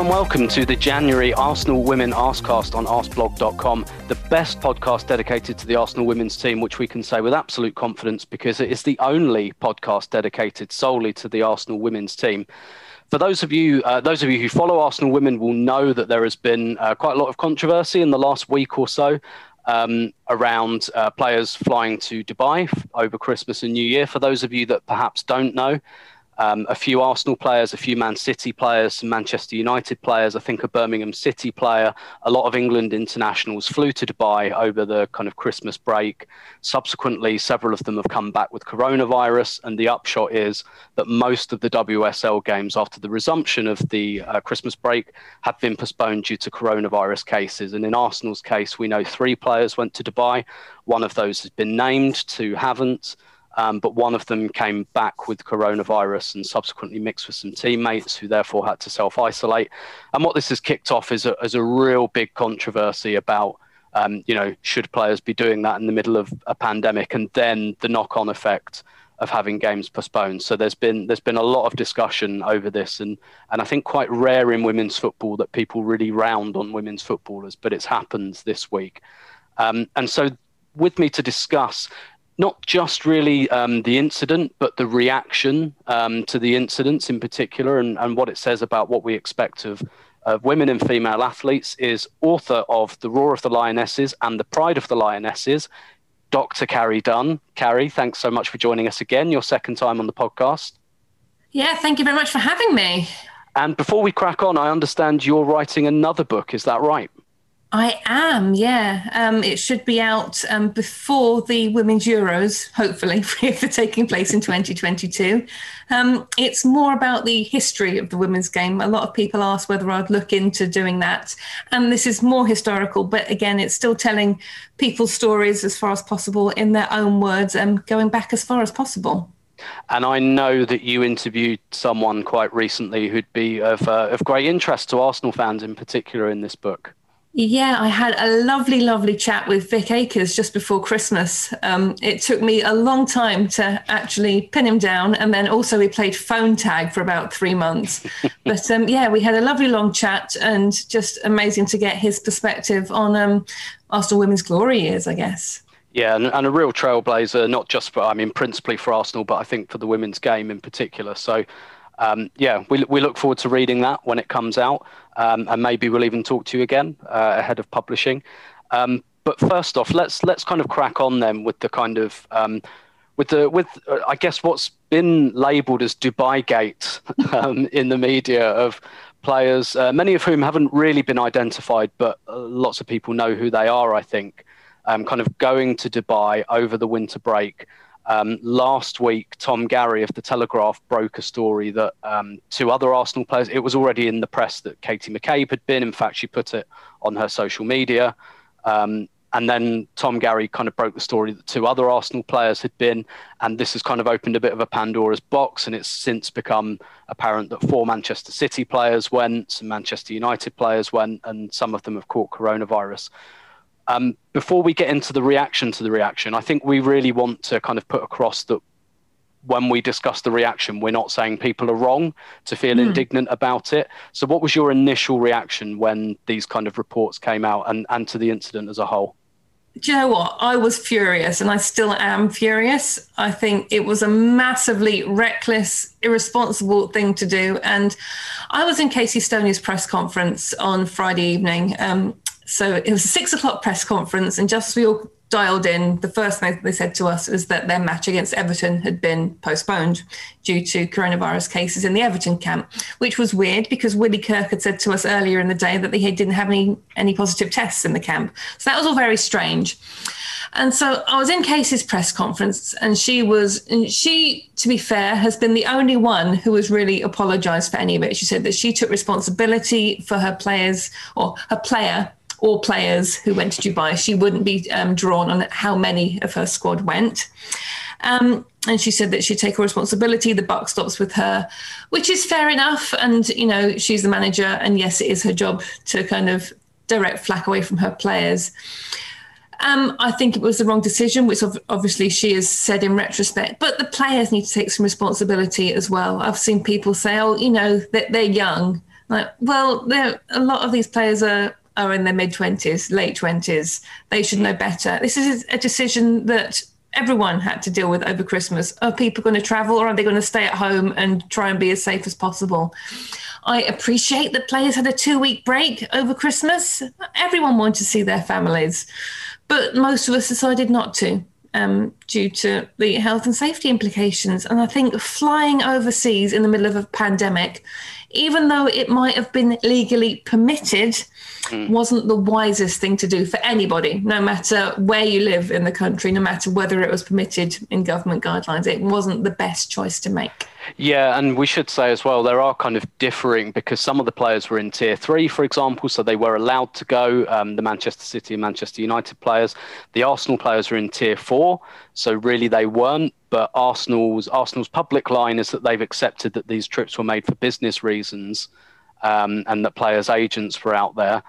And welcome to the January Arsenal Women Arsecast on arsblog.com, the best podcast dedicated to the Arsenal women's team, which we can say with absolute confidence because it is the only podcast dedicated solely to the Arsenal women's team. For those of you, uh, those of you who follow Arsenal women will know that there has been uh, quite a lot of controversy in the last week or so um, around uh, players flying to Dubai over Christmas and New Year. For those of you that perhaps don't know, um, a few Arsenal players, a few Man City players, some Manchester United players, I think a Birmingham City player, a lot of England internationals flew to Dubai over the kind of Christmas break. Subsequently, several of them have come back with coronavirus, and the upshot is that most of the WSL games after the resumption of the uh, Christmas break have been postponed due to coronavirus cases. And in Arsenal's case, we know three players went to Dubai. One of those has been named, two haven't. Um, but one of them came back with coronavirus and subsequently mixed with some teammates who therefore had to self isolate. And what this has kicked off is a, is a real big controversy about, um, you know, should players be doing that in the middle of a pandemic and then the knock on effect of having games postponed. So there's been there's been a lot of discussion over this, and and I think quite rare in women's football that people really round on women's footballers, but it's happened this week. Um, and so with me to discuss not just really um, the incident, but the reaction um, to the incidents in particular and, and what it says about what we expect of, of women and female athletes is author of The Roar of the Lionesses and The Pride of the Lionesses, Dr. Carrie Dunn. Carrie, thanks so much for joining us again, your second time on the podcast. Yeah, thank you very much for having me. And before we crack on, I understand you're writing another book, is that right? I am, yeah. Um, it should be out um, before the Women's Euros, hopefully, if they're taking place in 2022. Um, it's more about the history of the women's game. A lot of people ask whether I'd look into doing that. And this is more historical, but again, it's still telling people's stories as far as possible in their own words and going back as far as possible. And I know that you interviewed someone quite recently who'd be of, uh, of great interest to Arsenal fans in particular in this book. Yeah, I had a lovely, lovely chat with Vic Akers just before Christmas. Um, it took me a long time to actually pin him down. And then also, we played phone tag for about three months. but um, yeah, we had a lovely long chat and just amazing to get his perspective on um, Arsenal women's glory years, I guess. Yeah, and, and, a real trailblazer, not just for, I mean, principally for Arsenal, but I think for the women's game in particular. So, um, yeah, we, we look forward to reading that when it comes out um, and maybe we'll even talk to you again uh, ahead of publishing. Um, but first off, let's let's kind of crack on then with the kind of um, with the with uh, I guess what's been labelled as Dubai Gate um, in the media of players, uh, many of whom haven't really been identified, but uh, lots of people know who they are. I think, um, kind of going to Dubai over the winter break um, last week, Tom Garry of the Telegraph broke a story that um, two other Arsenal players, it was already in the press that Katie McCabe had been. In fact, she put it on her social media. Um, and then Tom Garry kind of broke the story that two other Arsenal players had been. And this has kind of opened a bit of a Pandora's box. And it's since become apparent that four Manchester City players went, some Manchester United players went, and some of them have caught coronavirus. Um, before we get into the reaction to the reaction, I think we really want to kind of put across that when we discuss the reaction, we're not saying people are wrong to feel mm. indignant about it. So, what was your initial reaction when these kind of reports came out and, and to the incident as a whole? do you know what? I was furious and I still am furious. I think it was a massively reckless, irresponsible thing to do. And I was in Casey Stoney's press conference on Friday evening. Um, so it was a six o'clock press conference, and just as we all dialed in, the first thing they said to us was that their match against Everton had been postponed due to coronavirus cases in the Everton camp, which was weird because Willie Kirk had said to us earlier in the day that they didn't have any, any positive tests in the camp. So that was all very strange. And so I was in Casey's press conference, and she was, and she, to be fair, has been the only one who has really apologized for any of it. She said that she took responsibility for her players or her player or players who went to Dubai. She wouldn't be um, drawn on how many of her squad went. Um, and she said that she'd take all responsibility. The buck stops with her, which is fair enough. And, you know, she's the manager. And yes, it is her job to kind of direct flack away from her players. Um, I think it was the wrong decision, which obviously she has said in retrospect. But the players need to take some responsibility as well. I've seen people say, "Oh, you know, they're young." Like, well, a lot of these players are are in their mid 20s, late 20s. They should know better. This is a decision that everyone had to deal with over Christmas. Are people going to travel or are they going to stay at home and try and be as safe as possible? I appreciate that players had a two week break over Christmas. Everyone wanted to see their families, but most of us decided not to. Um, due to the health and safety implications. And I think flying overseas in the middle of a pandemic, even though it might have been legally permitted, mm. wasn't the wisest thing to do for anybody, no matter where you live in the country, no matter whether it was permitted in government guidelines. It wasn't the best choice to make. Yeah, and we should say as well, there are kind of differing because some of the players were in tier three, for example, so they were allowed to go. Um, the Manchester City and Manchester United players, the Arsenal players were in tier four, so really they weren't. But Arsenal's Arsenal's public line is that they've accepted that these trips were made for business reasons um, and that players' agents were out there.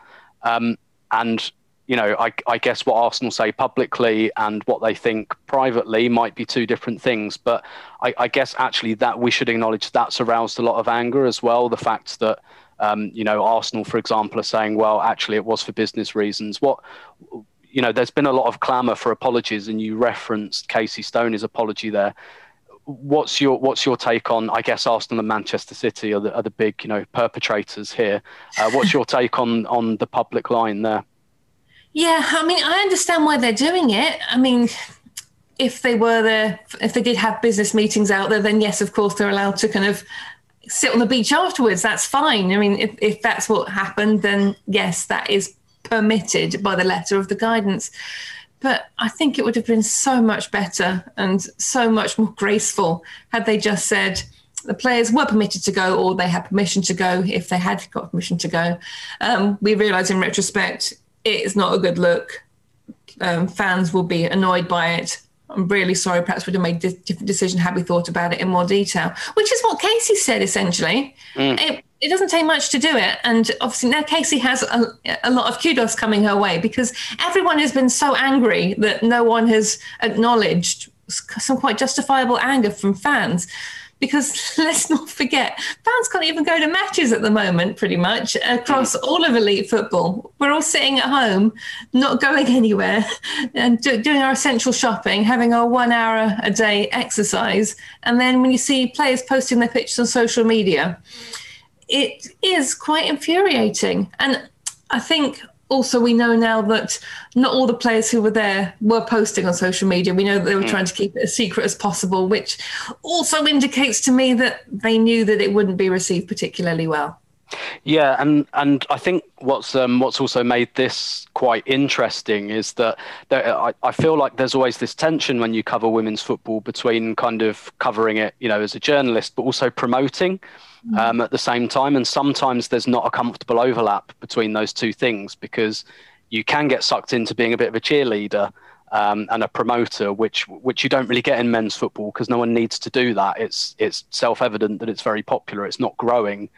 Um, and you know, I, I, guess what Arsenal say publicly and what they think privately might be two different things. But I, I guess actually that we should acknowledge that's aroused a lot of anger as well. The fact that um, you know Arsenal, for example, are saying, well, actually it was for business reasons. What you know, there's been a lot of clamour for apologies, and you referenced Casey Stoney's apology there what's your what's your take on? I guess Arsenal and Manchester City are the, are the big you know perpetrators here. Uh, what's your take on on the public line there? Yeah, I mean, I understand why they're doing it. I mean, if they were there, if they did have business meetings out there, then yes, of course, they're allowed to kind of sit on the beach afterwards. That's fine. I mean, if, if that's what happened, then yes, that is permitted by the letter of the guidance. But I think it would have been so much better and so much more graceful had they just said the players were permitted to go or they had permission to go if they had got permission to go. Um, we realise in retrospect it's not a good look. Um, fans will be annoyed by it. I'm really sorry. Perhaps we'd have made a different decision had we thought about it in more detail, which is what Casey said essentially. Mm. It, it doesn't take much to do it. And obviously now Casey has a, a, lot of kudos coming her way because everyone has been so angry that no one has acknowledged some quite justifiable anger from fans. Because let's not forget, fans can't even go to matches at the moment, pretty much across mm. all of elite football. We're all sitting at home, not going anywhere, and do, doing our essential shopping, having our one hour a day exercise. And then when you see players posting their pictures on social media, it is quite infuriating. And I think also we know now that not all the players who were there were posting on social media. We know that they were mm. trying to keep it as secret as possible, which also indicates to me that they knew that it wouldn't be received particularly well. Yeah, and and I think what's um, what's also made this quite interesting is that there, I, I feel like there's always this tension when you cover women's football between kind of covering it, you know, as a journalist, but also promoting. Um, at the same time. And sometimes there's not a comfortable overlap between those two things because you can get sucked into being a bit of a cheerleader um, and a promoter, which which you don't really get in men's football because no one needs to do that. It's it's self evident that it's very popular. It's not growing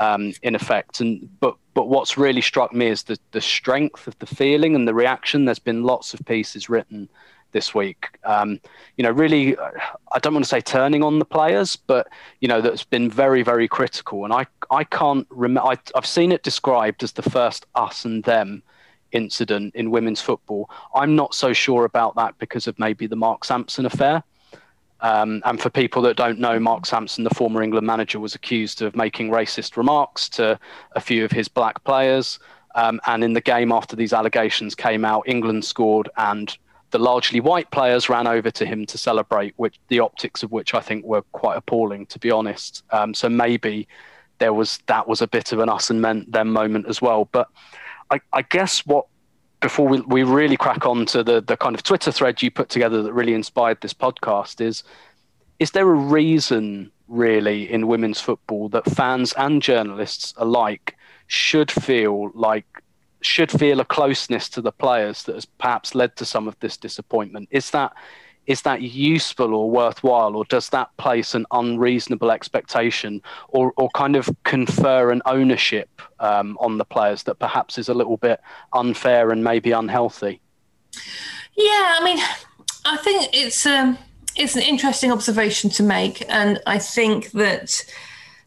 um, in effect. And but but what's really struck me is the the strength of the feeling and the reaction. There's been lots of pieces written this week. Um, you know, really, I don't want to say turning on the players, but you know, that's been very, very critical. And I, I can't remember. I've seen it described as the first us and them incident in women's football. I'm not so sure about that because of maybe the Mark Sampson affair. Um, and for people that don't know, Mark Sampson, the former England manager, was accused of making racist remarks to a few of his black players. Um, and in the game after these allegations came out, England scored, and the largely white players ran over to him to celebrate, which the optics of which I think were quite appalling, to be honest. Um, so maybe there was that was a bit of an us and meant them moment as well. But I, I guess what before we, we really crack on to the, the kind of Twitter thread you put together that really inspired this podcast is is there a reason really in women's football that fans and journalists alike should feel like should feel a closeness to the players that has perhaps led to some of this disappointment is that is that useful or worthwhile, or does that place an unreasonable expectation or, or kind of confer an ownership um, on the players that perhaps is a little bit unfair and maybe unhealthy? Yeah, I mean, I think it's um, it's an interesting observation to make, and I think that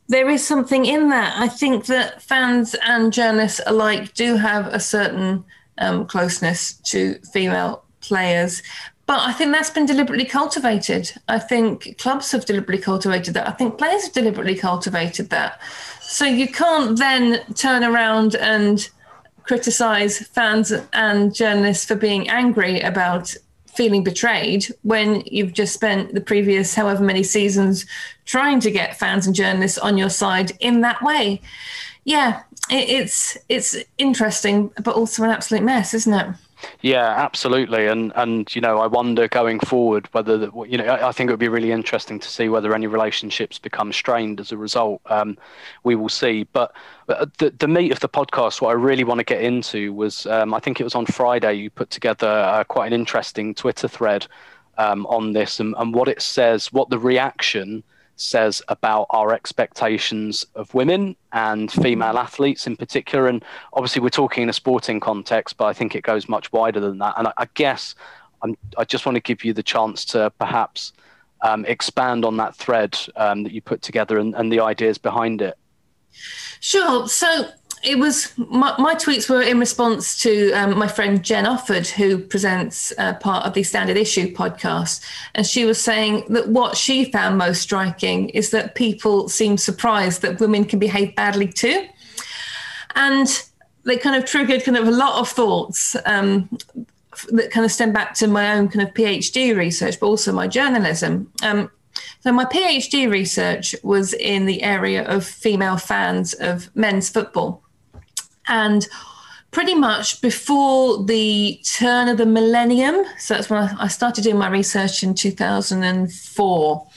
there is something in that. I think that fans and journalists alike do have a certain um, closeness to female players, but I think that's been deliberately cultivated. I think clubs have deliberately cultivated that. I think players have deliberately cultivated that. So you can't then turn around and criticize fans and journalists for being angry about feeling betrayed when you've just spent the previous however many seasons trying to get fans and journalists on your side in that way. Yeah, it's it's interesting, but also an absolute mess, isn't it? Yeah, absolutely, and and you know, I wonder going forward whether the, you know, I, I, think it would be really interesting to see whether any relationships become strained as a result. Um, we will see, but uh, the the meat of the podcast, what I really want to get into was, um, I think it was on Friday you put together uh, quite an interesting Twitter thread um, on this and, and what it says, what the reaction says about our expectations of women and female athletes in particular. And obviously, we're talking in a sporting context, but I think it goes much wider than that. And I, I guess I'm, i just want to give you the chance to perhaps um, expand on that thread um, that you put together and, and the ideas behind it. Sure. So it was my, my, tweets were in response to um, my friend Jen Offord, who presents uh, part of the Standard Issue podcast, and she was saying that what she found most striking is that people seem surprised that women can behave badly too, and they kind of triggered kind of a lot of thoughts. Um, that kind of stem back to my own kind of PhD research, but also my journalism. Um, so my PhD research was in the area of female fans of men's football. And pretty much before the turn of the millennium, so that's when I started doing my research in 2004.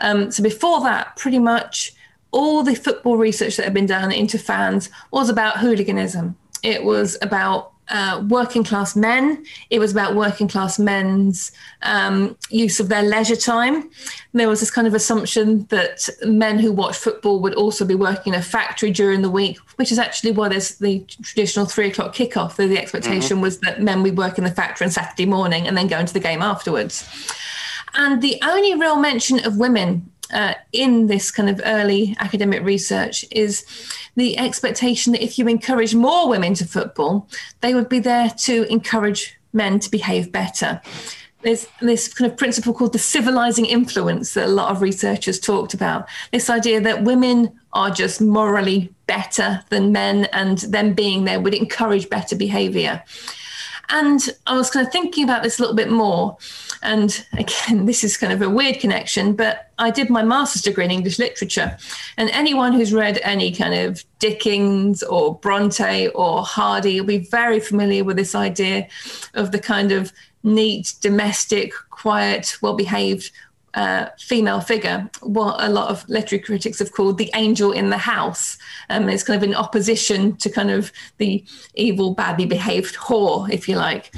Um, so before that, pretty much all the football research that had been done into fans was about hooliganism. It was about uh, working class men. It was about working class men's um, use of their leisure time. There was this kind of assumption that men who watch football would also be working in a factory during the week, which is actually why there's the traditional three o'clock kickoff. The, the expectation mm-hmm. was that men would work in the factory on Saturday morning and then go into the game afterwards. And the only real mention of women uh, in this kind of early academic research is the expectation that if you encourage more women to football, they would be there to encourage men to behave better. There's this kind of principle called the civilizing influence that a lot of researchers talked about. This idea that women are just morally better than men, and them being there would encourage better behavior. And I was kind of thinking about this a little bit more. And again, this is kind of a weird connection, but I did my master's degree in English literature. And anyone who's read any kind of Dickens or Bronte or Hardy will be very familiar with this idea of the kind of neat, domestic, quiet, well behaved uh, female figure, what a lot of literary critics have called the angel in the house. Um, it's kind of in opposition to kind of the evil, badly behaved whore, if you like.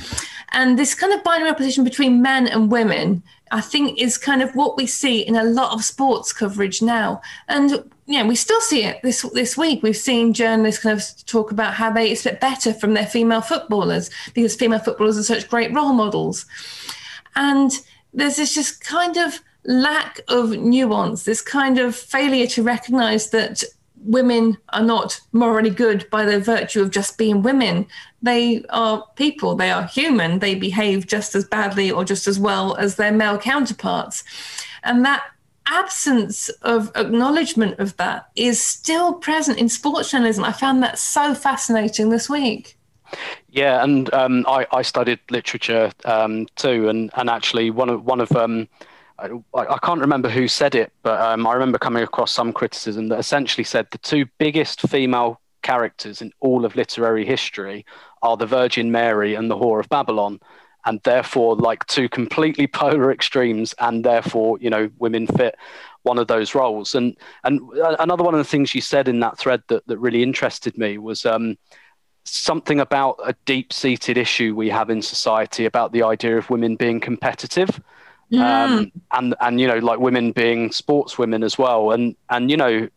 And this kind of binary opposition between men and women, I think, is kind of what we see in a lot of sports coverage now. And yeah, we still see it this this week. We've seen journalists kind of talk about how they expect better from their female footballers because female footballers are such great role models. And there's this just kind of lack of nuance, this kind of failure to recognize that women are not morally good by the virtue of just being women. They are people, they are human, they behave just as badly or just as well as their male counterparts. And that absence of acknowledgement of that is still present in sports journalism. I found that so fascinating this week. Yeah, and um, I, I, studied literature um, too, and, and actually one of one of um, I, I, can't remember who said it, but um, I remember coming across some criticism that essentially said the two biggest female characters in all of literary history are the Virgin Mary and the Whore of Babylon, and therefore like two completely polar extremes, and therefore you know women fit one of those roles. And and another one of the things you said in that thread that that really interested me was. Um, something about a deep seated issue we have in society about the idea of women being competitive um, and and you know like women being sportswomen as well, and and you know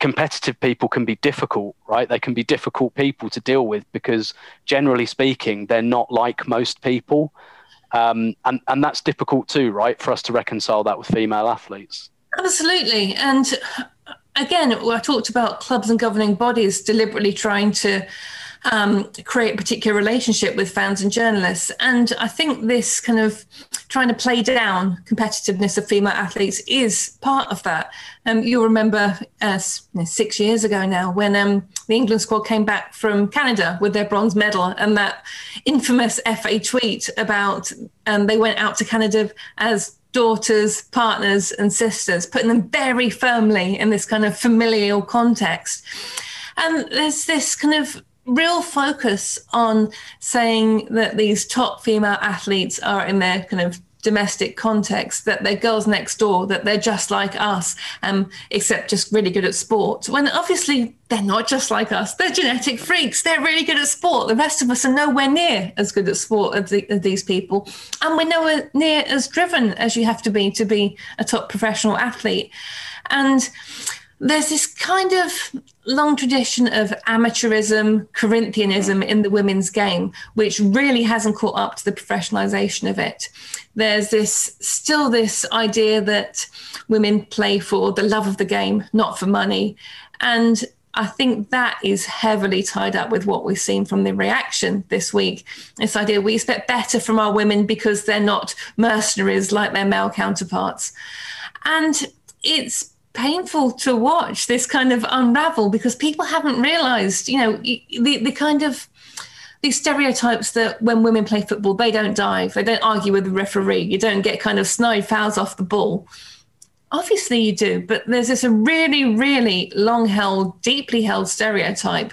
competitive people can be difficult, right? They can be difficult people to deal with because generally speaking, they're not like most people, um, and and that's difficult too, right? For us to reconcile that with female athletes. Absolutely, and again, I talked about clubs and governing bodies deliberately trying to um, create a particular relationship with fans and journalists. And I think this kind of trying to play down competitiveness of female athletes is part of that. Um, you'll remember uh, six years ago now when um, the England squad came back from Canada with their bronze medal and that infamous FA tweet about um, they went out to Canada as daughters, partners, and sisters, putting them very firmly in this kind of familial context. And there's this kind of real focus on saying that these top female athletes are in their kind of domestic context that they're girls next door that they're just like us um, except just really good at sport. When obviously they're not just like us. They're genetic freaks. They're really good at sport. The rest of us are nowhere near as good at sport as, the, as these people. And we're nowhere near as driven as you have to be to be a top professional athlete. And there's this kind of long tradition of amateurism, Corinthianism in the women's game, which really hasn't caught up to the professionalization of it. There's this still this idea that women play for the love of the game, not for money. And I think that is heavily tied up with what we've seen from the reaction this week. This idea we expect better from our women because they're not mercenaries like their male counterparts. And it's painful to watch this kind of unravel because people haven't realized, you know, the, the kind of these stereotypes that when women play football, they don't dive, they don't argue with the referee, you don't get kind of snide fouls off the ball. Obviously, you do, but there's this really, really long held, deeply held stereotype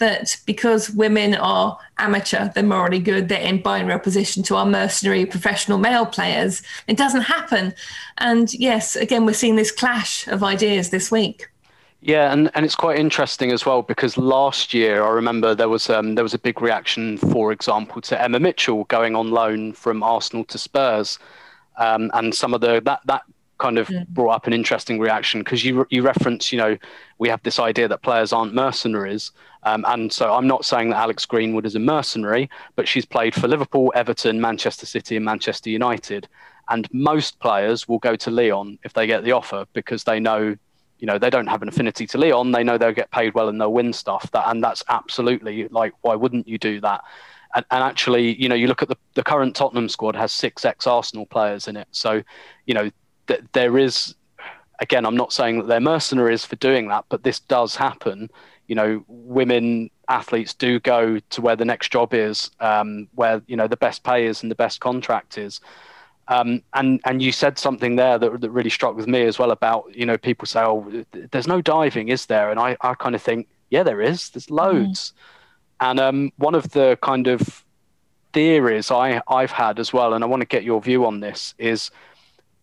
that because women are amateur, they're morally good, they're in binary opposition to our mercenary professional male players. It doesn't happen. And yes, again, we're seeing this clash of ideas this week. Yeah, and, and it's quite interesting as well because last year I remember there was um, there was a big reaction, for example, to Emma Mitchell going on loan from Arsenal to Spurs, um, and some of the that that kind of mm. brought up an interesting reaction because you you reference you know we have this idea that players aren't mercenaries um, and so I'm not saying that Alex Greenwood is a mercenary but she's played for Liverpool, Everton, Manchester City, and Manchester United. And most players will go to Lyon if they get the offer because they know you know they don't have an affinity to Lyon. they know they'll get paid well and they'll win stuff. That and that's absolutely like why wouldn't you do that? And, and actually you know you look at the, the current Tottenham squad has six ex Arsenal players in it. So you know that there is again i'm not saying that they're mercenaries for doing that but this does happen you know women athletes do go to where the next job is um, where you know the best pay is and the best contract is. Um, and and you said something there that, that really struck with me as well about you know people say oh there's no diving is there? And i, I kind of think yeah there is. There's loads. Mm. and um, one of the kind of theories I, I've had as well and i want to get your view on this is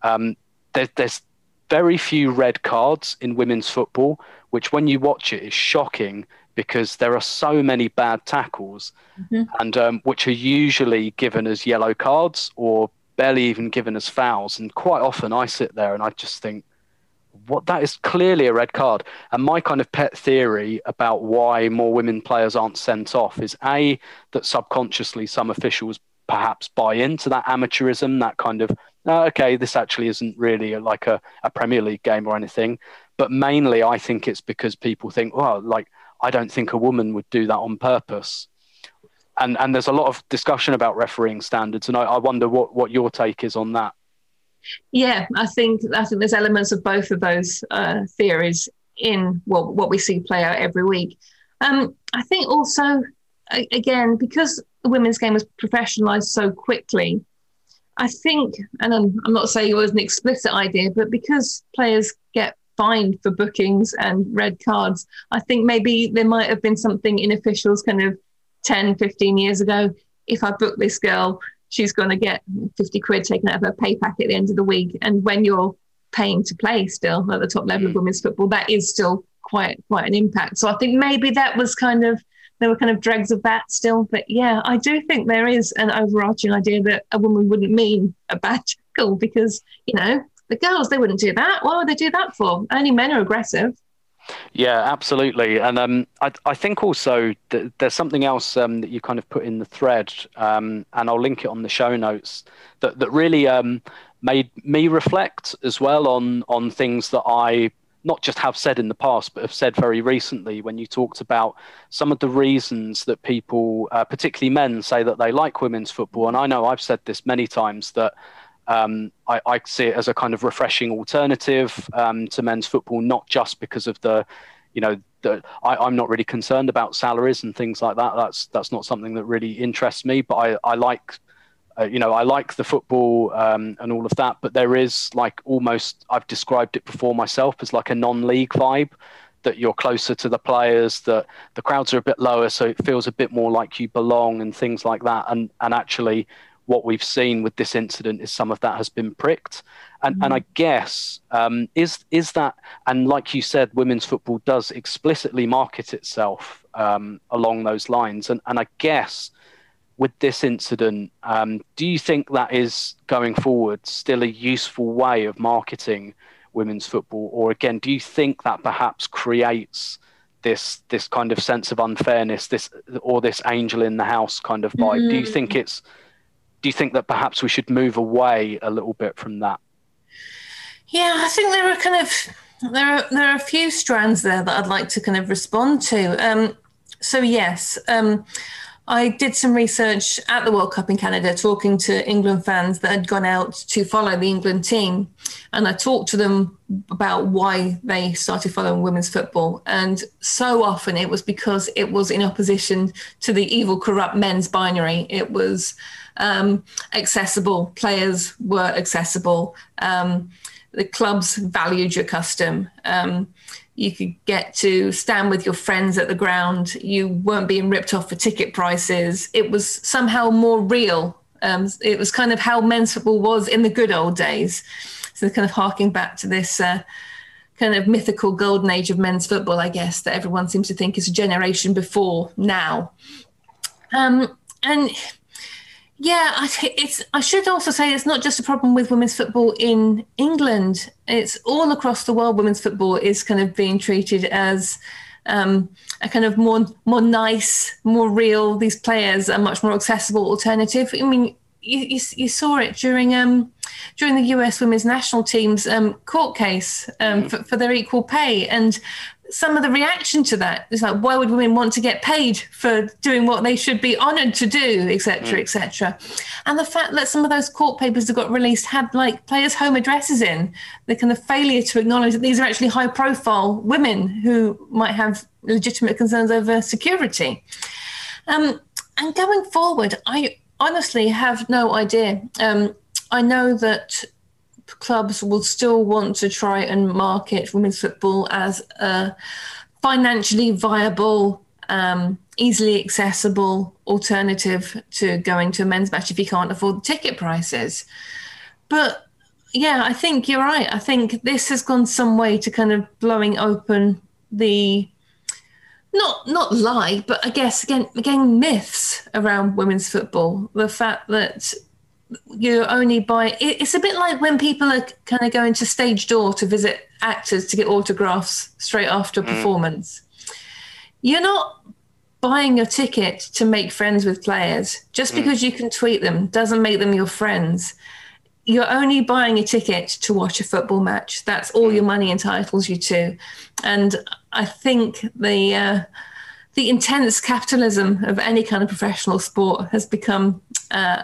um, there, there's very few red cards in women's football, which when you watch it is shocking because there are so many bad tackles, mm-hmm. and um, which are usually given as yellow cards or barely even given as fouls. And quite often I sit there and I just think, what that is clearly a red card. And my kind of pet theory about why more women players aren't sent off is a that subconsciously some officials perhaps buy into that amateurism, that kind of, oh, okay, this actually isn't really like a, a Premier League game or anything. But mainly I think it's because people think, well, like I don't think a woman would do that on purpose. And and there's a lot of discussion about refereeing standards, and I, I wonder what, what your take is on that. Yeah, I think I think there's elements of both of those uh, theories in what what we see play out every week. Um, I think also, again, because the women's game was professionalized so quickly, I think, and I'm, I'm not saying it was an explicit idea, but because players get fined for bookings and red cards, I think maybe there might have been something in officials kind of 10, 15 years ago. If I book this girl, she's going to get 50 quid taken out of her pay packet at the end of the week. And when you're paying to play still at the top level of mm. women's football, that is still quite quite an impact. So I think maybe that was kind of there were kind of dregs of that still. But yeah, I do think there is an overarching idea that a woman wouldn't mean a bad tackle because, you know, the girls, they wouldn't do that. What would they do that for? Only men are aggressive. Yeah, absolutely. And um, I, I, think also that there's something else um, that you kind of put in the thread, um, and I'll link it on the show notes, that, that really um, made me reflect as well on, on things that I not just have said in the past, but have said very recently when you talked about some of the reasons that people, uh, particularly men, say that they like women's football. And I know I've said this many times that um, I, I, see it as a kind of refreshing alternative um, to men's football, not just because of the, you know, the, I, am not really concerned about salaries and things like that. That's that's not something that really interests me. But I, I like uh, you know, I like the football um, and all of that, but there is like almost, I've described it before myself as like a non league vibe that you're closer to the players, that the crowds are a bit lower, so it feels a bit more like you belong and things like that. And, and actually, what we've seen with this incident is some of that has been pricked. And, mm-hmm. and I guess um, is is that and like you said, women's football does explicitly market itself um, along those lines. And and I guess with this incident, um, do you think that is going forward still a useful way of marketing women's football, or again, do you think that perhaps creates this this kind of sense of unfairness, this or this angel in the house kind of vibe? Mm. Do you think mm. it's do you think that perhaps we should move away a little bit from that? Yeah, I think there are kind of there are there are a few strands there that I'd like to kind of respond to. Um, so yes. Um, I did some research at the World Cup in Canada, talking to England fans that had gone out to follow the England team. And I talked to them about why they started following women's football. And so often it was because it was in opposition to the evil, corrupt men's binary. It was um, accessible, players were accessible, um, the clubs valued your custom. Um, you could get to stand with your friends at the ground. You weren't being ripped off for ticket prices. It was somehow more real. Um, it was kind of how men's football was in the good old days. So, kind of harking back to this uh, kind of mythical golden age of men's football, I guess, that everyone seems to think is a generation before now. Um, and yeah, I, it's. I should also say it's not just a problem with women's football in England. It's all across the world. Women's football is kind of being treated as um, a kind of more more nice, more real. These players are much more accessible alternative. I mean, you, you, you saw it during um, during the US women's national team's um, court case um, mm. for, for, their equal pay, and some of the reaction to that is like, why would women want to get paid for doing what they should be honoured to do, etc., mm. etc. And the fact that some of those court papers that got released had like players' home addresses in, the kind of failure to acknowledge that these are actually high-profile women who might have legitimate concerns over security. Um, and going forward, I honestly have no idea. Um, I know that clubs will still want to try and market women's football as a financially viable, um, easily accessible alternative to going to a men's match if you can't afford the ticket prices. But yeah, I think you're right. I think this has gone some way to kind of blowing open the not not lie, but I guess again again myths around women's football. The fact that you only buy it's a bit like when people are kind of going to stage door to visit actors to get autographs straight after a mm. performance you're not buying your ticket to make friends with players just mm. because you can tweet them doesn't make them your friends you're only buying a ticket to watch a football match. That's all your money entitles you to. And I think the uh, the intense capitalism of any kind of professional sport has become uh,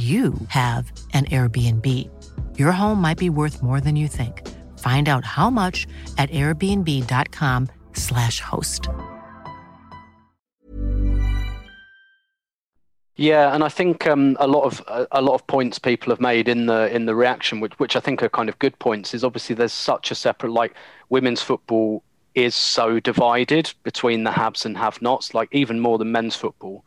you have an Airbnb. Your home might be worth more than you think. Find out how much at airbnb.com/slash host. Yeah, and I think um, a lot of a, a lot of points people have made in the in the reaction, which which I think are kind of good points, is obviously there's such a separate like women's football is so divided between the haves and have-nots, like even more than men's football.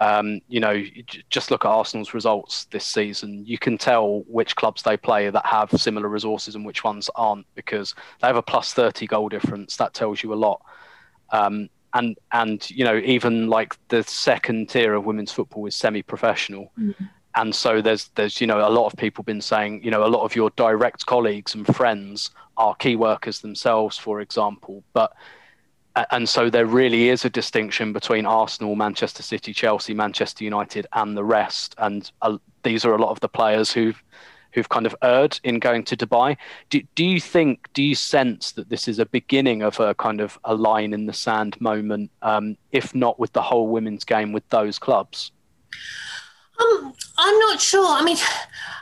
Um, you know, just look at Arsenal's results this season. You can tell which clubs they play that have similar resources and which ones aren't because they have a plus 30 goal difference. That tells you a lot. Um, and and you know, even like the second tier of women's football is semi-professional. Mm-hmm. And so there's there's you know a lot of people been saying you know a lot of your direct colleagues and friends are key workers themselves, for example, but and so there really is a distinction between Arsenal, Manchester City, Chelsea, Manchester United, and the rest. And uh, these are a lot of the players who've who've kind of erred in going to Dubai. Do, do you think, do you sense that this is a beginning of a kind of a line in the sand moment, um, if not with the whole women's game with those clubs? Um, I'm not sure. I mean,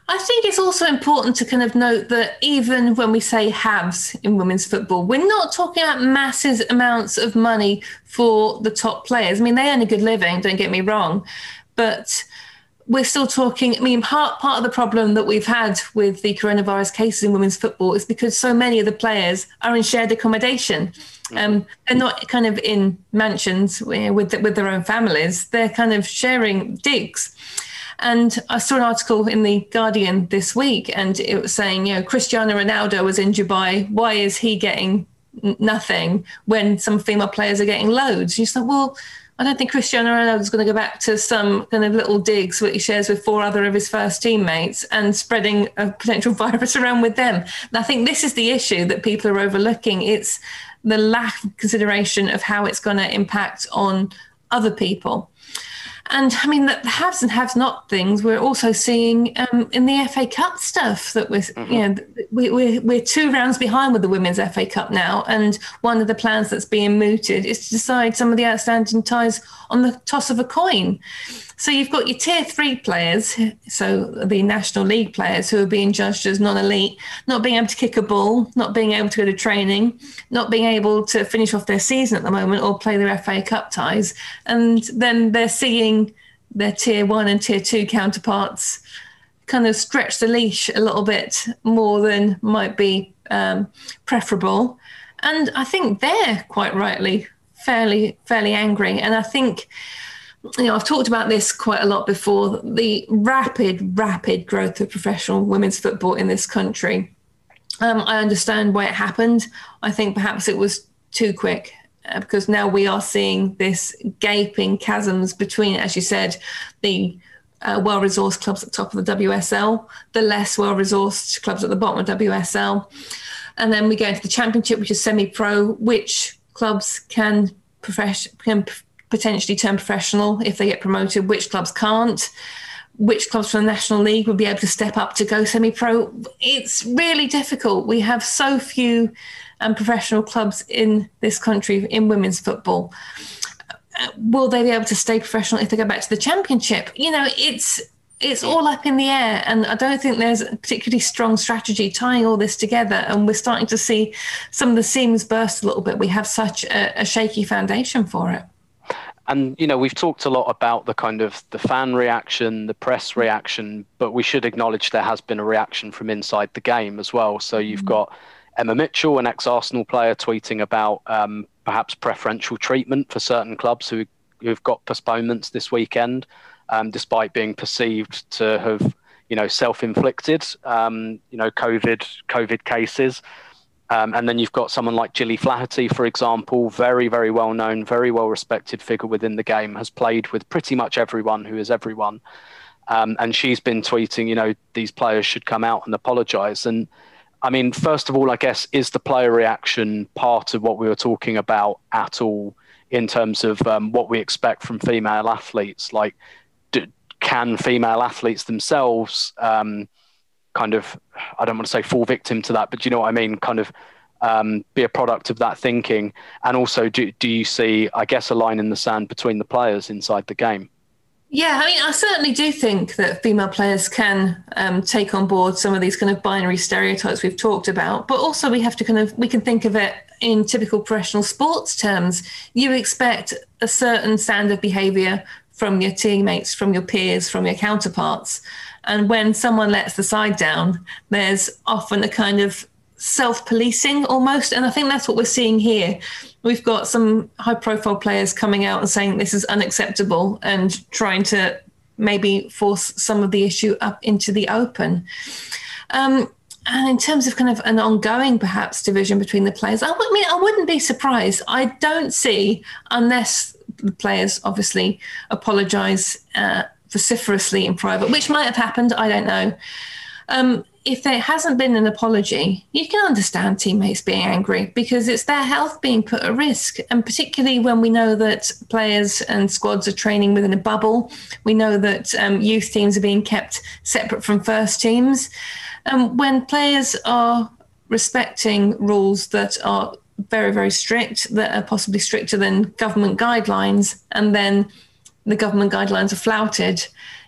I think it's also important to kind of note that even when we say halves in women's football, we're not talking about massive amounts of money for the top players. I mean, they earn a good living, don't get me wrong, but we're still talking. I mean, part part of the problem that we've had with the coronavirus cases in women's football is because so many of the players are in shared accommodation. Mm-hmm. Um, they're not kind of in mansions with with their own families. They're kind of sharing digs. And I saw an article in the Guardian this week, and it was saying, you know, Cristiano Ronaldo was in Dubai. Why is he getting nothing when some female players are getting loads? You said, well, I don't think Cristiano Ronaldo is going to go back to some kind of little digs that he shares with four other of his first teammates and spreading a potential virus around with them. And I think this is the issue that people are overlooking. It's the lack of consideration of how it's going to impact on other people. And I mean, the haves and haves not things we're also seeing um, in the FA Cup stuff that we're, mm-hmm. you know, we, we're, we're two rounds behind with the Women's FA Cup now. And one of the plans that's being mooted is to decide some of the outstanding ties on the toss of a coin. So you've got your tier three players, so the National League players who are being judged as non elite, not being able to kick a ball, not being able to go to training, not being able to finish off their season at the moment or play their FA Cup ties. And then they're seeing their tier one and tier two counterparts kind of stretch the leash a little bit more than might be um, preferable. And I think they're quite rightly fairly fairly angry. And I think you know, I've talked about this quite a lot before the rapid, rapid growth of professional women's football in this country. Um, I understand why it happened. I think perhaps it was too quick uh, because now we are seeing this gaping chasms between, as you said, the uh, well resourced clubs at the top of the WSL, the less well resourced clubs at the bottom of WSL. And then we go into the championship, which is semi pro, which clubs can, can potentially turn professional if they get promoted, which clubs can't. which clubs from the National League would be able to step up to go semi pro. It's really difficult. We have so few um, professional clubs in this country in women's football. Uh, will they be able to stay professional if they go back to the championship? You know, it's it's all up in the air, and I don't think there's a particularly strong strategy tying all this together. And we're starting to see some of the seams burst a little bit. We have such a, a shaky foundation for it and you know we've talked a lot about the kind of the fan reaction the press reaction but we should acknowledge there has been a reaction from inside the game as well so you've mm-hmm. got emma mitchell an ex-arsenal player tweeting about um, perhaps preferential treatment for certain clubs who, who've got postponements this weekend um, despite being perceived to have you know self-inflicted um, you know covid covid cases um, and then you've got someone like Gilly Flaherty, for example, very, very well known, very well respected figure within the game, has played with pretty much everyone who is everyone. Um, and she's been tweeting, you know, these players should come out and apologize. And I mean, first of all, I guess, is the player reaction part of what we were talking about at all in terms of um, what we expect from female athletes? Like, can female athletes themselves um, kind of I don't want to say fall victim to that, but you know what I mean, kind of um, be a product of that thinking. And also, do do you see, I guess, a line in the sand between the players inside the game? Yeah, I mean, I certainly do think that female players can um, take on board some of these kind of binary stereotypes we've talked about, but also we have to kind of we can think of it in typical professional sports terms. You expect a certain standard behaviour from your teammates, from your peers, from your counterparts. And when someone lets the side down, there's often a kind of self policing almost. And I think that's what we're seeing here. We've got some high profile players coming out and saying this is unacceptable and trying to maybe force some of the issue up into the open. Um, and in terms of kind of an ongoing perhaps division between the players, I, mean, I wouldn't be surprised. I don't see, unless the players obviously apologise uh, vociferously in private, which might have happened. I don't know. Um, if there hasn't been an apology, you can understand teammates being angry because it's their health being put at risk. And particularly when we know that players and squads are training within a bubble, we know that um, youth teams are being kept separate from first teams. Um, when players are respecting rules that are very, very strict, that are possibly stricter than government guidelines, and then the government guidelines are flouted,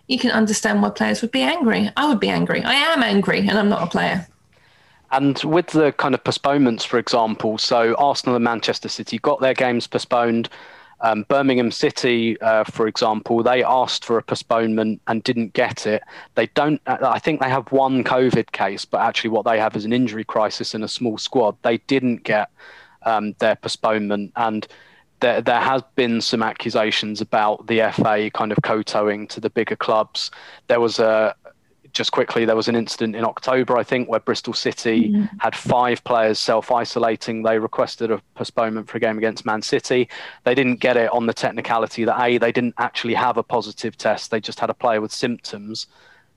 you can understand why players would be angry. I would be angry. I am angry, and I'm not a player. And with the kind of postponements, for example, so Arsenal and Manchester City got their games postponed. Um, Birmingham City, uh, for example, they asked for a postponement and didn't get it. They don't. I think they have one COVID case, but actually, what they have is an injury crisis in a small squad. They didn't get um, their postponement, and there, there has been some accusations about the FA kind of kowtowing to the bigger clubs. There was a just quickly, there was an incident in October, I think, where Bristol City mm-hmm. had five players self isolating. They requested a postponement for a game against Man City. They didn't get it on the technicality that A, they didn't actually have a positive test, they just had a player with symptoms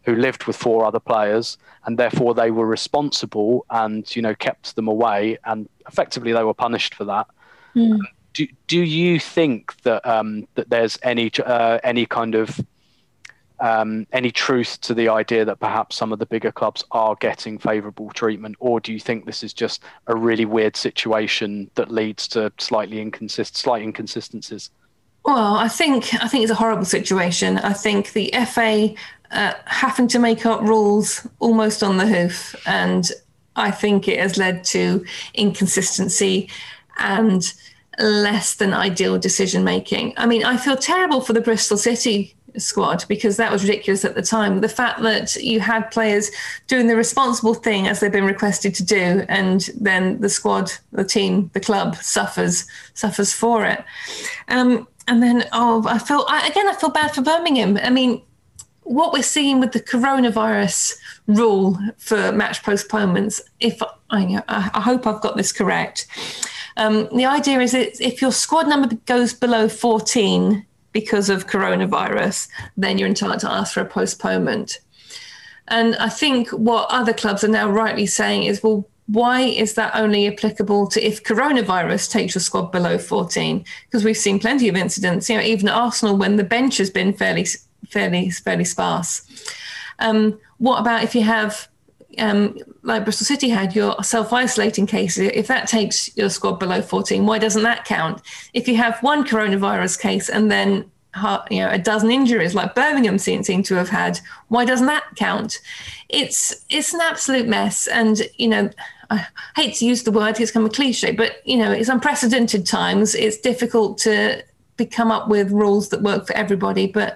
who lived with four other players and therefore they were responsible and you know kept them away and effectively they were punished for that mm do, do you think that um, that there's any uh, any kind of um, any truth to the idea that perhaps some of the bigger clubs are getting favourable treatment, or do you think this is just a really weird situation that leads to slightly inconsist slight inconsistencies? Well, I think I think it's a horrible situation. I think the FA uh, having to make up rules almost on the hoof, and I think it has led to inconsistency and less than ideal decision making. I mean, I feel terrible for the Bristol City squad because that was ridiculous at the time. The fact that you had players doing the responsible thing as they've been requested to do, and then the squad, the team, the club suffers suffers for it. Um, and then, oh, I feel I, again, I feel bad for Birmingham. I mean, what we're seeing with the coronavirus rule for match postponements, if I, I hope I've got this correct um, the idea is that if your squad number goes below 14 because of coronavirus, then you're entitled to ask for a postponement. And I think what other clubs are now rightly saying is, well, why is that only applicable to if coronavirus takes your squad below 14? Because we've seen plenty of incidents, you know, even at Arsenal when the bench has been fairly fairly fairly sparse. Um, what about if you have um, like Bristol City had your self isolating cases, if that takes your squad below 14, why doesn't that count? If you have one coronavirus case and then you know a dozen injuries like Birmingham seem, seem to have had, why doesn't that count? It's it's an absolute mess, and you know. I hate to use the word; it's kind of a cliche, but you know, it's unprecedented times. It's difficult to come up with rules that work for everybody, but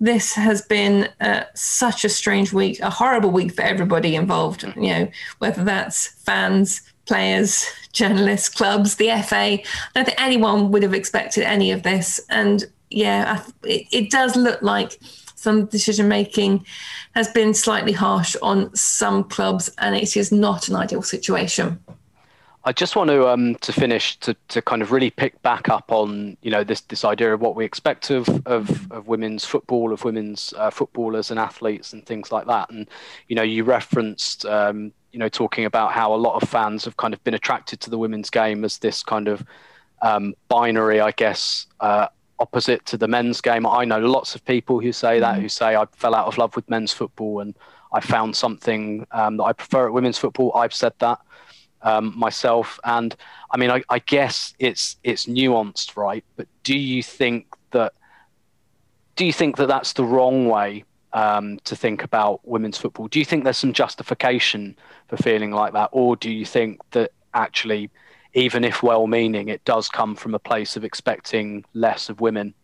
this has been uh, such a strange week, a horrible week for everybody involved. You know, whether that's fans, players, journalists, clubs, the FA. I don't think anyone would have expected any of this. And yeah, it, it does look like some decision making has been slightly harsh on some clubs, and it is not an ideal situation. I just want to um, to finish to, to kind of really pick back up on you know this this idea of what we expect of of, of women's football, of women's uh, footballers and athletes and things like that. And you know you referenced um, you know talking about how a lot of fans have kind of been attracted to the women's game as this kind of um, binary, I guess, uh, opposite to the men's game. I know lots of people who say that, mm. who say I fell out of love with men's football and I found something um, that I prefer at women's football. I've said that um, myself, and I mean, I, I, guess it's it's nuanced, right? But do you think that do you think that that's the wrong way um, to think about women's football? Do you think there's some justification for feeling like that, or do you think that actually, even if well-meaning, it does come from a place of expecting less of women?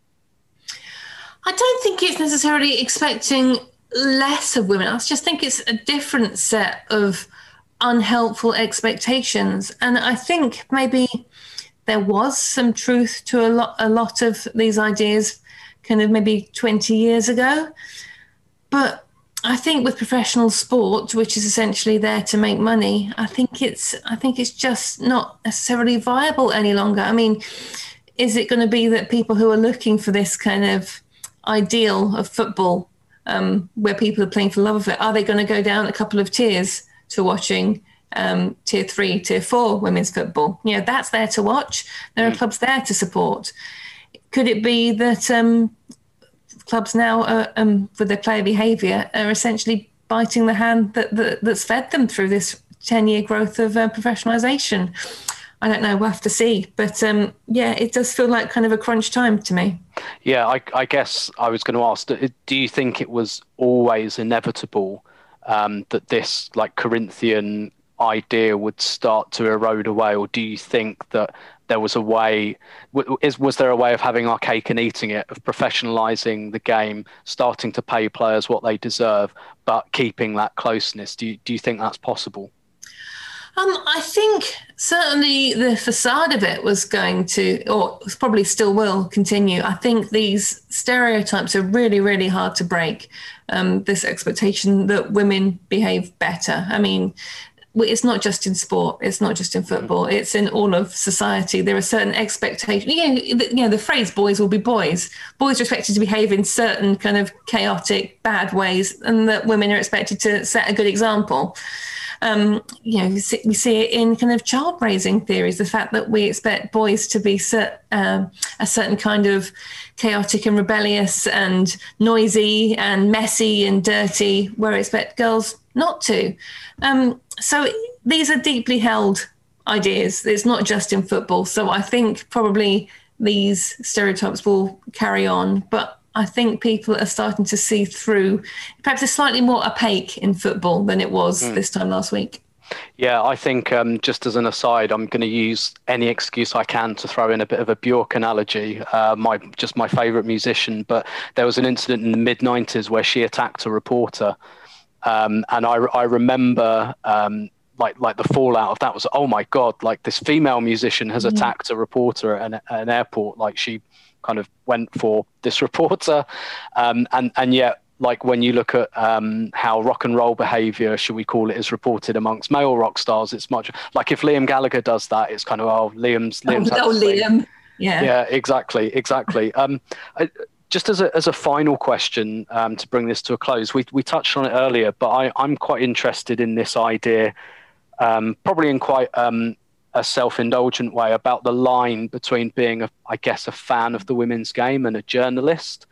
I don't think it's necessarily expecting less of women. I just think it's a different set of unhelpful expectations. And I think maybe there was some truth to a lot a lot of these ideas kind of maybe 20 years ago. But I think with professional sport, which is essentially there to make money, I think it's I think it's just not necessarily viable any longer. I mean, is it going to be that people who are looking for this kind of ideal of football, um, where people are playing for love of it, are they going to go down a couple of tiers? To watching um, tier three, tier four women's football. You know, that's there to watch. There are mm. clubs there to support. Could it be that um, clubs now, are, um, with their player behaviour, are essentially biting the hand that, that, that's fed them through this 10 year growth of uh, professionalisation? I don't know. We'll have to see. But um, yeah, it does feel like kind of a crunch time to me. Yeah, I, I guess I was going to ask do you think it was always inevitable um, that this like Corinthian idea would start to erode away, or do you think that there was a way? is was there a way of having our cake and eating it, of professionalising the game, starting to pay players what they deserve, but keeping that closeness? Do you, do you think that's possible? Um, I think certainly the facade of it was going to, or probably still will continue. I think these stereotypes are really, really hard to break. Um, this expectation that women behave better. I mean, it's not just in sport it's not just in football it's in all of society there are certain expectations you know, the, you know the phrase boys will be boys boys are expected to behave in certain kind of chaotic bad ways and that women are expected to set a good example um, you know, we see it in kind of child raising theories. The fact that we expect boys to be um, a certain kind of chaotic and rebellious and noisy and messy and dirty, where we expect girls not to. Um, so these are deeply held ideas. It's not just in football. So I think probably these stereotypes will carry on, but I think people are starting to see through. Perhaps it's slightly more opaque in football than it was mm. this time last week. Yeah, I think um, just as an aside, I'm going to use any excuse I can to throw in a bit of a Björk analogy. Uh, my just my favourite musician, but there was an incident in the mid '90s where she attacked a reporter, um, and I, I remember um, like like the fallout of that was oh my god, like this female musician has mm. attacked a reporter at an, at an airport, like she kind of went for this reporter, um, and and yet like when you look at um, how rock and roll behavior, should we call it, is reported amongst male rock stars, it's much like if Liam Gallagher does that, it's kind of oh Liam's Liam's oh, oh Liam, yeah, yeah, exactly, exactly. um, I, just as a, as a final question um, to bring this to a close, we, we touched on it earlier, but I, I'm quite interested in this idea, um, probably in quite um, a self-indulgent way about the line between being a, I guess, a fan of the women's game and a journalist.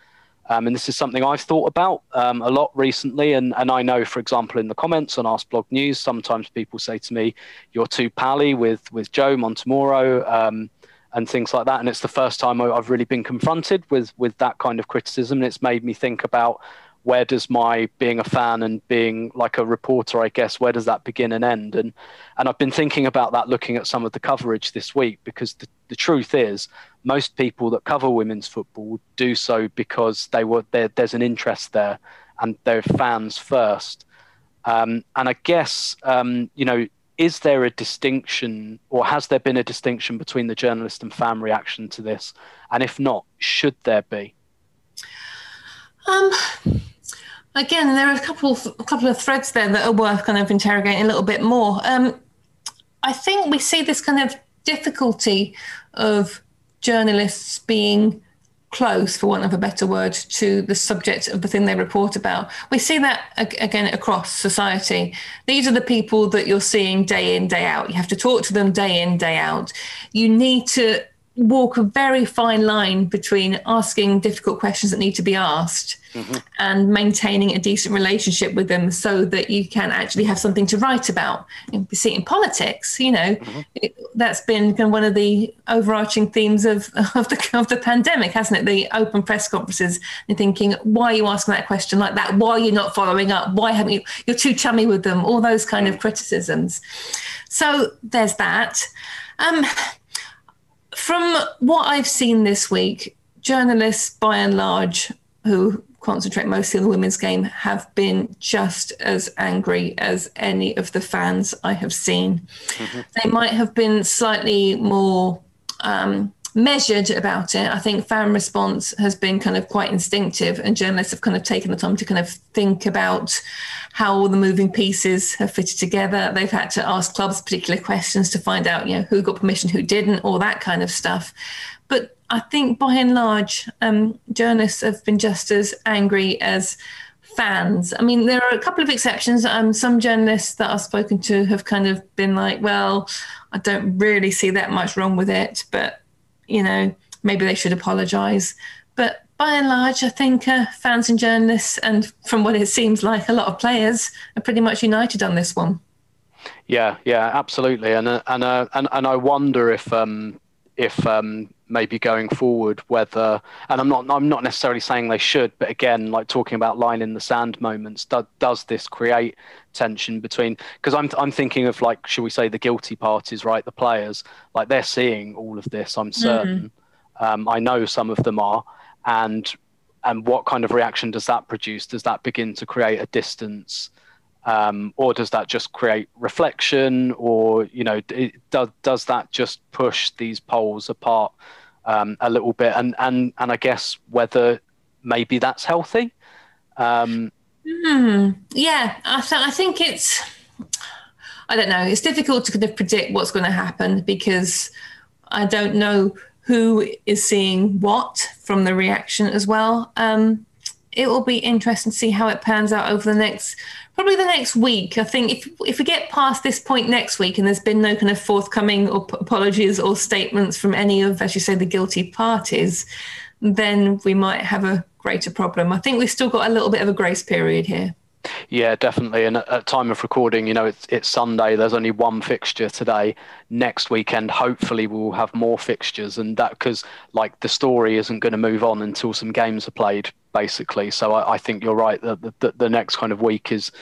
Um, and this is something I've thought about um, a lot recently. And, and I know, for example, in the comments on Arseblog News, sometimes people say to me, "You're too pally with with Joe Montemurro." Um, and things like that. And it's the first time I've really been confronted with with that kind of criticism. And it's made me think about where does my being a fan and being like a reporter, I guess, where does that begin and end? And and I've been thinking about that looking at some of the coverage this week because the, the truth is most people that cover women's football do so because they were there, there's an interest there and they're fans first. Um, and I guess um, you know is there a distinction or has there been a distinction between the journalist and fan reaction to this? And if not, should there be? Um, again, there are a couple of, a couple of threads there that are worth kind of interrogating a little bit more. Um, I think we see this kind of difficulty of journalists being close, for want of a better word, to the subject of the thing they report about. We see that again across society. These are the people that you're seeing day in, day out. You have to talk to them day in, day out. You need to walk a very fine line between asking difficult questions that need to be asked mm-hmm. and maintaining a decent relationship with them so that you can actually have something to write about. You see in politics, you know, mm-hmm. it, that's been kind of one of the overarching themes of, of, the, of the pandemic, hasn't it? The open press conferences and thinking, why are you asking that question like that? Why are you not following up? Why haven't you, you're too chummy with them? All those kind of mm. criticisms. So there's that. Um, from what I've seen this week, journalists by and large who concentrate mostly on the women's game have been just as angry as any of the fans I have seen. Mm-hmm. They might have been slightly more um, measured about it. I think fan response has been kind of quite instinctive, and journalists have kind of taken the time to kind of think about how all the moving pieces have fitted together. They've had to ask clubs particular questions to find out, you know, who got permission, who didn't, all that kind of stuff. But I think by and large, um, journalists have been just as angry as fans. I mean, there are a couple of exceptions. Um, some journalists that I've spoken to have kind of been like, well, I don't really see that much wrong with it, but, you know, maybe they should apologise. But by and large, I think uh, fans and journalists, and from what it seems like, a lot of players are pretty much united on this one. Yeah, yeah, absolutely, and uh, and uh, and and I wonder if um, if um, maybe going forward whether and i'm not i'm not necessarily saying they should but again like talking about line in the sand moments do, does this create tension between because i'm i'm thinking of like should we say the guilty parties right? The players like they're seeing all of this i'm certain. Mm. um, i know some of them are. And and what kind of reaction does that produce? Does that begin to create a distance um, or does that just create reflection? Or you know it, does, does that just push these poles apart um, a little bit? And and and i guess whether maybe that's healthy. Um, mm, yeah I, th- I think it's i don't know it's difficult to kind of predict what's going to happen because i don't know who is seeing what from the reaction as well um, it will be interesting to see how it pans out over the next probably the next week. I think if if we get past this point next week and there's been no kind of forthcoming or apologies or statements from any of, as you say, the guilty parties, then we might have a greater problem. I think we've still got a little bit of a grace period here. Yeah, definitely. And at time of recording, you know, it's it's Sunday. There's only one fixture today. Next weekend, hopefully, we'll have more fixtures, and that because like the story isn't going to move on until some games are played, basically. So I, I think you're right. that the, the, next kind of week is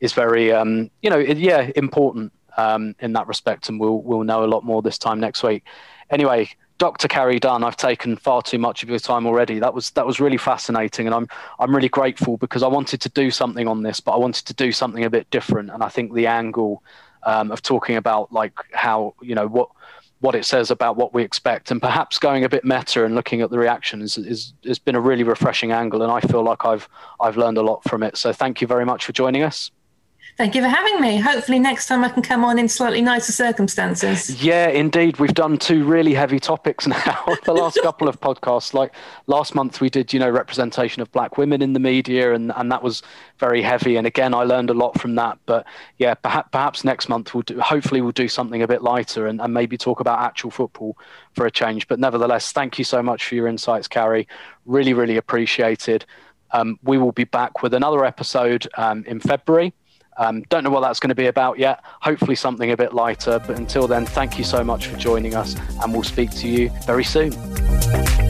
is very, um, you know, yeah, important um, in that respect, and we'll we'll know a lot more this time next week. Anyway, Dr. Carrie Dunn, I've taken far too much of your time already. That was that was really fascinating, and I'm I'm really grateful because I wanted to do something on this, but I wanted to do something a bit different. And I think the angle um, of talking about like how you know what what it says about what we expect, and perhaps going a bit meta and looking at the reaction is, is has been a really refreshing angle, and I feel like I've I've learned a lot from it. So thank you very much for joining us. Thank you for having me. Hopefully, next time I can come on in slightly nicer circumstances. Yeah, indeed. We've done two really heavy topics now. the last couple of podcasts, like last month, we did, you know, representation of black women in the media, and, and that was very heavy. And again, I learned a lot from that. But yeah, perhaps, perhaps next month we'll do, hopefully, we'll do something a bit lighter and, and maybe talk about actual football for a change. But nevertheless, thank you so much for your insights, Carrie. Really, really appreciated. Um, we will be back with another episode um, in February. Um, don't know what that's going to be about yet. Hopefully, something a bit lighter. But until then, thank you so much for joining us, and we'll speak to you very soon.